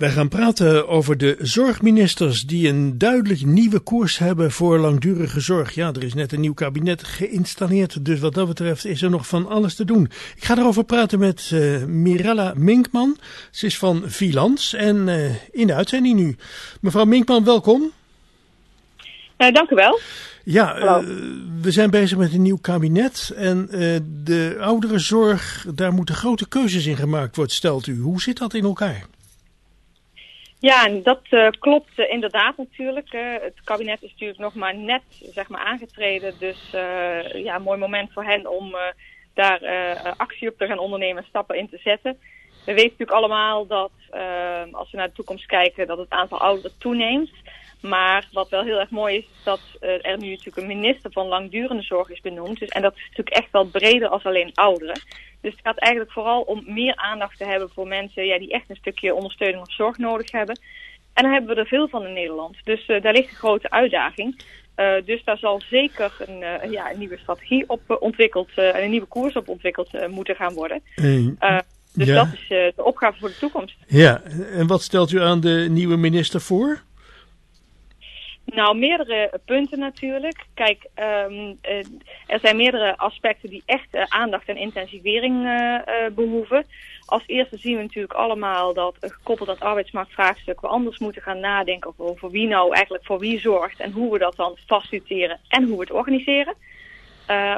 Wij gaan praten over de zorgministers die een duidelijk nieuwe koers hebben voor langdurige zorg. Ja, er is net een nieuw kabinet geïnstalleerd, dus wat dat betreft is er nog van alles te doen. Ik ga erover praten met uh, Mirella Minkman. Ze is van Vilans en uh, in de uitzending nu. Mevrouw Minkman, welkom. Uh, dank u wel. Ja, uh, we zijn bezig met een nieuw kabinet en de ouderenzorg, daar moeten grote keuzes in gemaakt worden, stelt u. Hoe zit dat in elkaar? Ja, dat uh, klopt inderdaad natuurlijk. Het kabinet is natuurlijk nog maar net zeg maar, aangetreden. Dus ja, een mooi moment voor hen om daar actie op te gaan ondernemen en stappen in te zetten. We weten natuurlijk allemaal dat als we naar de toekomst kijken, dat het aantal ouderen toeneemt. Maar wat wel heel erg mooi is, is dat er nu natuurlijk een minister van langdurende zorg is benoemd. Dus, en dat is natuurlijk echt wel breder als alleen ouderen. Dus het gaat eigenlijk vooral om meer aandacht te hebben voor mensen ja, die echt een stukje ondersteuning of zorg nodig hebben. En dan hebben we er veel van in Nederland. Dus uh, daar ligt een grote uitdaging. Uh, dus daar zal zeker een, uh, ja, een nieuwe strategie op ontwikkeld en een nieuwe koers op ontwikkeld moeten gaan worden. dus ja. dat is de opgave voor de toekomst. Ja, en wat stelt u aan de nieuwe minister voor? Nou, meerdere punten natuurlijk. Kijk, um, uh, er zijn meerdere aspecten die echt uh, aandacht en intensivering uh, behoeven. Als eerste zien we natuurlijk allemaal dat gekoppeld aan het arbeidsmarktvraagstuk we anders moeten gaan nadenken over wie nou eigenlijk voor wie zorgt en hoe we dat dan faciliteren en hoe we het organiseren.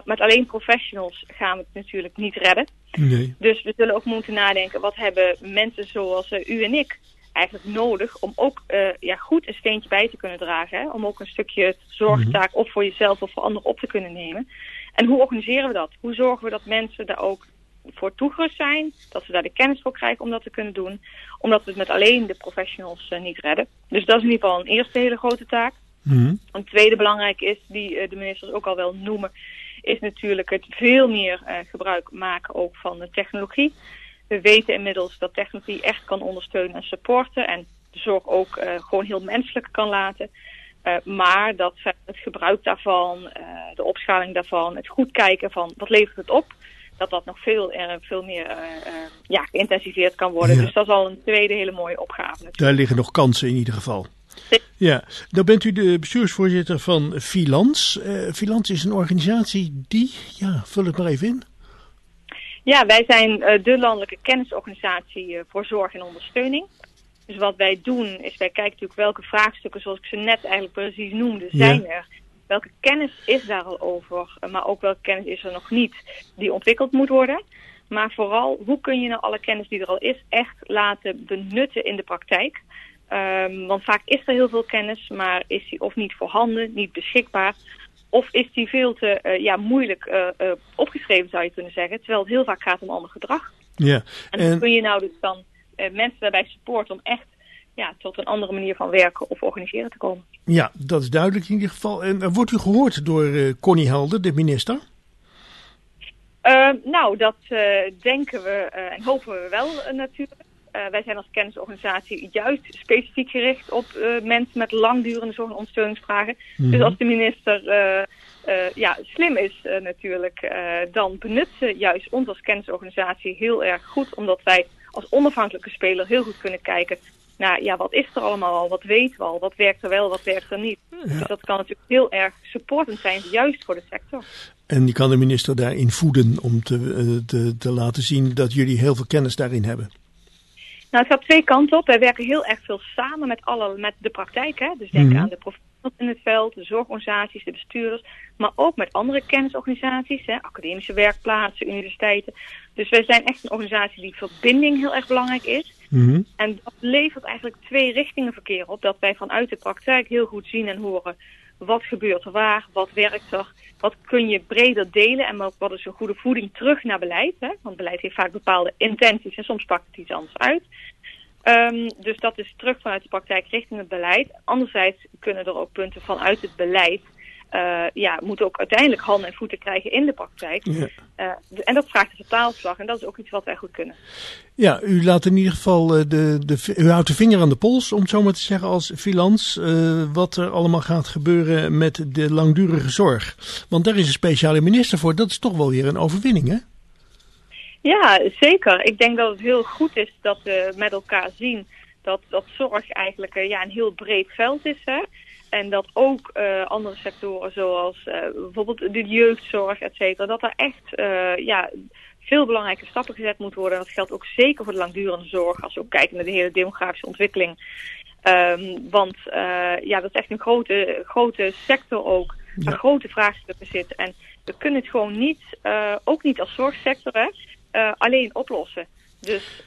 met alleen professionals gaan we het natuurlijk niet redden. Nee. Dus we zullen ook moeten nadenken wat hebben mensen zoals u en ik eigenlijk nodig om ook uh, ja, goed een steentje bij te kunnen dragen. Hè? Om ook een stukje zorgtaak -hmm. of voor jezelf of voor anderen op te kunnen nemen. En hoe organiseren we dat? Hoe zorgen we dat mensen daar ook voor toegerust zijn? Dat ze daar de kennis voor krijgen om dat te kunnen doen. Omdat we het met alleen de professionals uh, niet redden. Dus dat is in ieder geval een eerste hele grote taak. Mm -hmm. Een tweede belangrijke is, die uh, de ministers ook al wel noemen, is natuurlijk het veel meer gebruik maken ook van de technologie. We weten inmiddels dat technologie echt kan ondersteunen en supporten. En de zorg ook uh, gewoon heel menselijk kan laten. Uh, maar dat het gebruik daarvan, uh, de opschaling daarvan, het goed kijken van wat levert het op. Dat dat nog veel, veel meer ja, geïntensiveerd kan worden. Ja. Dus dat is al een tweede hele mooie opgave. Natuurlijk. Daar liggen nog kansen in ieder geval. Ja, dan bent u de bestuursvoorzitter van Filans. Filans is een organisatie die, ja, vul het maar even in. Ja, wij zijn uh, de landelijke kennisorganisatie uh, voor zorg en ondersteuning. Dus wat wij doen is wij kijken natuurlijk welke vraagstukken, zoals ik ze net eigenlijk precies noemde, zijn ja. er. Welke kennis is daar al over, maar ook welke kennis is er nog niet die ontwikkeld moet worden. Maar vooral, hoe kun je nou alle kennis die er al is echt laten benutten in de praktijk? Um, want vaak is er heel veel kennis, maar is die of niet voorhanden, niet beschikbaar. Of is die veel te uh, ja, moeilijk uh, uh, opgeschreven, zou je kunnen zeggen. Terwijl het heel vaak gaat om ander gedrag. Ja. En, en... kun je nou dus dan mensen daarbij supporten om echt ja, tot een andere manier van werken of organiseren te komen. Ja, dat is duidelijk in ieder geval. En wordt u gehoord door Connie Helder, de minister? nou, dat denken we en hopen we wel natuurlijk. Uh, wij zijn als kennisorganisatie juist specifiek gericht op uh, mensen met langdurende zorg- en ondersteuningsvragen. Mm -hmm. Dus als de minister uh, ja, slim is natuurlijk, dan benut ze juist ons als kennisorganisatie heel erg goed. Omdat wij als onafhankelijke speler heel goed kunnen kijken naar ja, wat is er allemaal al, wat weten we al, wat werkt er wel, wat werkt er niet. Ja. Dus dat kan natuurlijk heel erg supportend zijn, juist voor de sector. En je kan de minister daarin voeden om te, te, te laten zien dat jullie heel veel kennis daarin hebben. Nou, het gaat twee kanten op. Wij werken heel erg veel samen met, alle, met de praktijk. Hè? Dus denk mm -hmm. aan de professionals in het veld, de zorgorganisaties, de bestuurders. Maar ook met andere kennisorganisaties, hè? academische werkplaatsen, universiteiten. Dus wij zijn echt een organisatie die verbinding heel erg belangrijk is. Mm -hmm. En dat levert eigenlijk twee richtingen verkeer op. Dat wij vanuit de praktijk heel goed zien en horen wat gebeurt er waar, wat werkt er, wat kun je breder delen en wat is een goede voeding terug naar beleid. Hè? Want beleid heeft vaak bepaalde intenties en soms pakt het iets anders uit. Um, dus dat is terug vanuit de praktijk richting het beleid. Anderzijds kunnen er ook punten vanuit het beleid uh, ja, moeten ook uiteindelijk handen en voeten krijgen in de praktijk. Ja. Uh, en dat vraagt een vertaalslag en dat is ook iets wat wij goed kunnen. Ja, u laat in ieder geval de, de, u houdt de vinger aan de pols, om het zo maar te zeggen, als filans, uh, wat er allemaal gaat gebeuren met de langdurige zorg. Want daar is een speciale minister voor, dat is toch wel weer een overwinning, hè? Ja, zeker. Ik denk dat het heel goed is dat we met elkaar zien dat, dat zorg eigenlijk ja, een heel breed veld is. Hè? En dat ook andere sectoren zoals bijvoorbeeld de jeugdzorg, et cetera, dat er echt ja, veel belangrijke stappen gezet moeten worden. Dat geldt ook zeker voor de langdurende zorg, als we ook kijken naar de hele demografische ontwikkeling. Um, want ja, dat is echt een grote, grote sector ook, waar grote vraagstukken zitten. En we kunnen het gewoon niet, ook niet als zorgsector, hè, alleen oplossen. Dus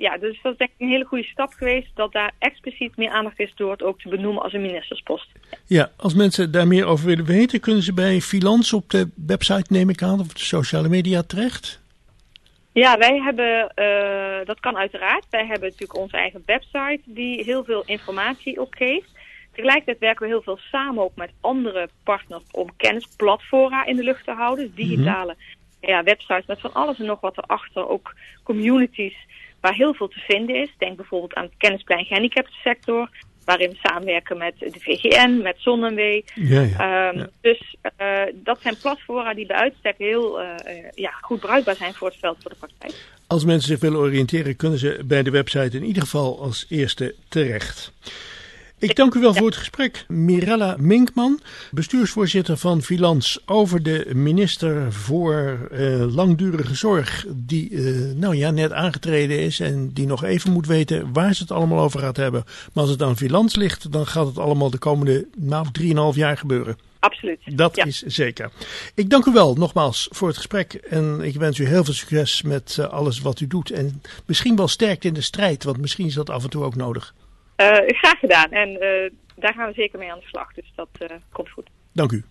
ja, dus dat is denk ik een hele goede stap geweest dat daar expliciet meer aandacht is door het ook te benoemen als een ministerspost. Ja, als mensen daar meer over willen weten, kunnen ze bij Filans op de website, neem ik aan, of de sociale media terecht? Ja, wij hebben, uh, dat kan uiteraard. Wij hebben natuurlijk onze eigen website die heel veel informatie opgeeft. Tegelijkertijd werken we heel veel samen ook met andere partners om kennisplatforma in de lucht te houden. Dus digitale ja, websites met van alles en nog wat erachter. Ook communities waar heel veel te vinden is. Denk bijvoorbeeld aan het kennisplein sector waarin we samenwerken met de VGN, met ZonMW. Ja, ja, um, Dus uh, dat zijn platformen die bij uitstek heel uh, ja, goed bruikbaar zijn voor het veld voor de praktijk. Als mensen zich willen oriënteren, kunnen ze bij de website in ieder geval als eerste terecht. Ik dank u wel voor het gesprek. Mirella Minkman, bestuursvoorzitter van Filans, over de minister voor uh, langdurige zorg, die uh, nou ja, net aangetreden is en die nog even moet weten waar ze het allemaal over gaat hebben. Maar als het aan Filans ligt, dan gaat het allemaal de komende nou, 3,5 jaar gebeuren. Absoluut. Dat is zeker. Ik dank u wel nogmaals voor het gesprek en ik wens u heel veel succes met uh, alles wat u doet. En misschien wel sterkte in de strijd, want misschien is dat af en toe ook nodig. Uh, graag gedaan. En uh, daar gaan we zeker mee aan de slag. Dus dat uh, komt goed. Dank u.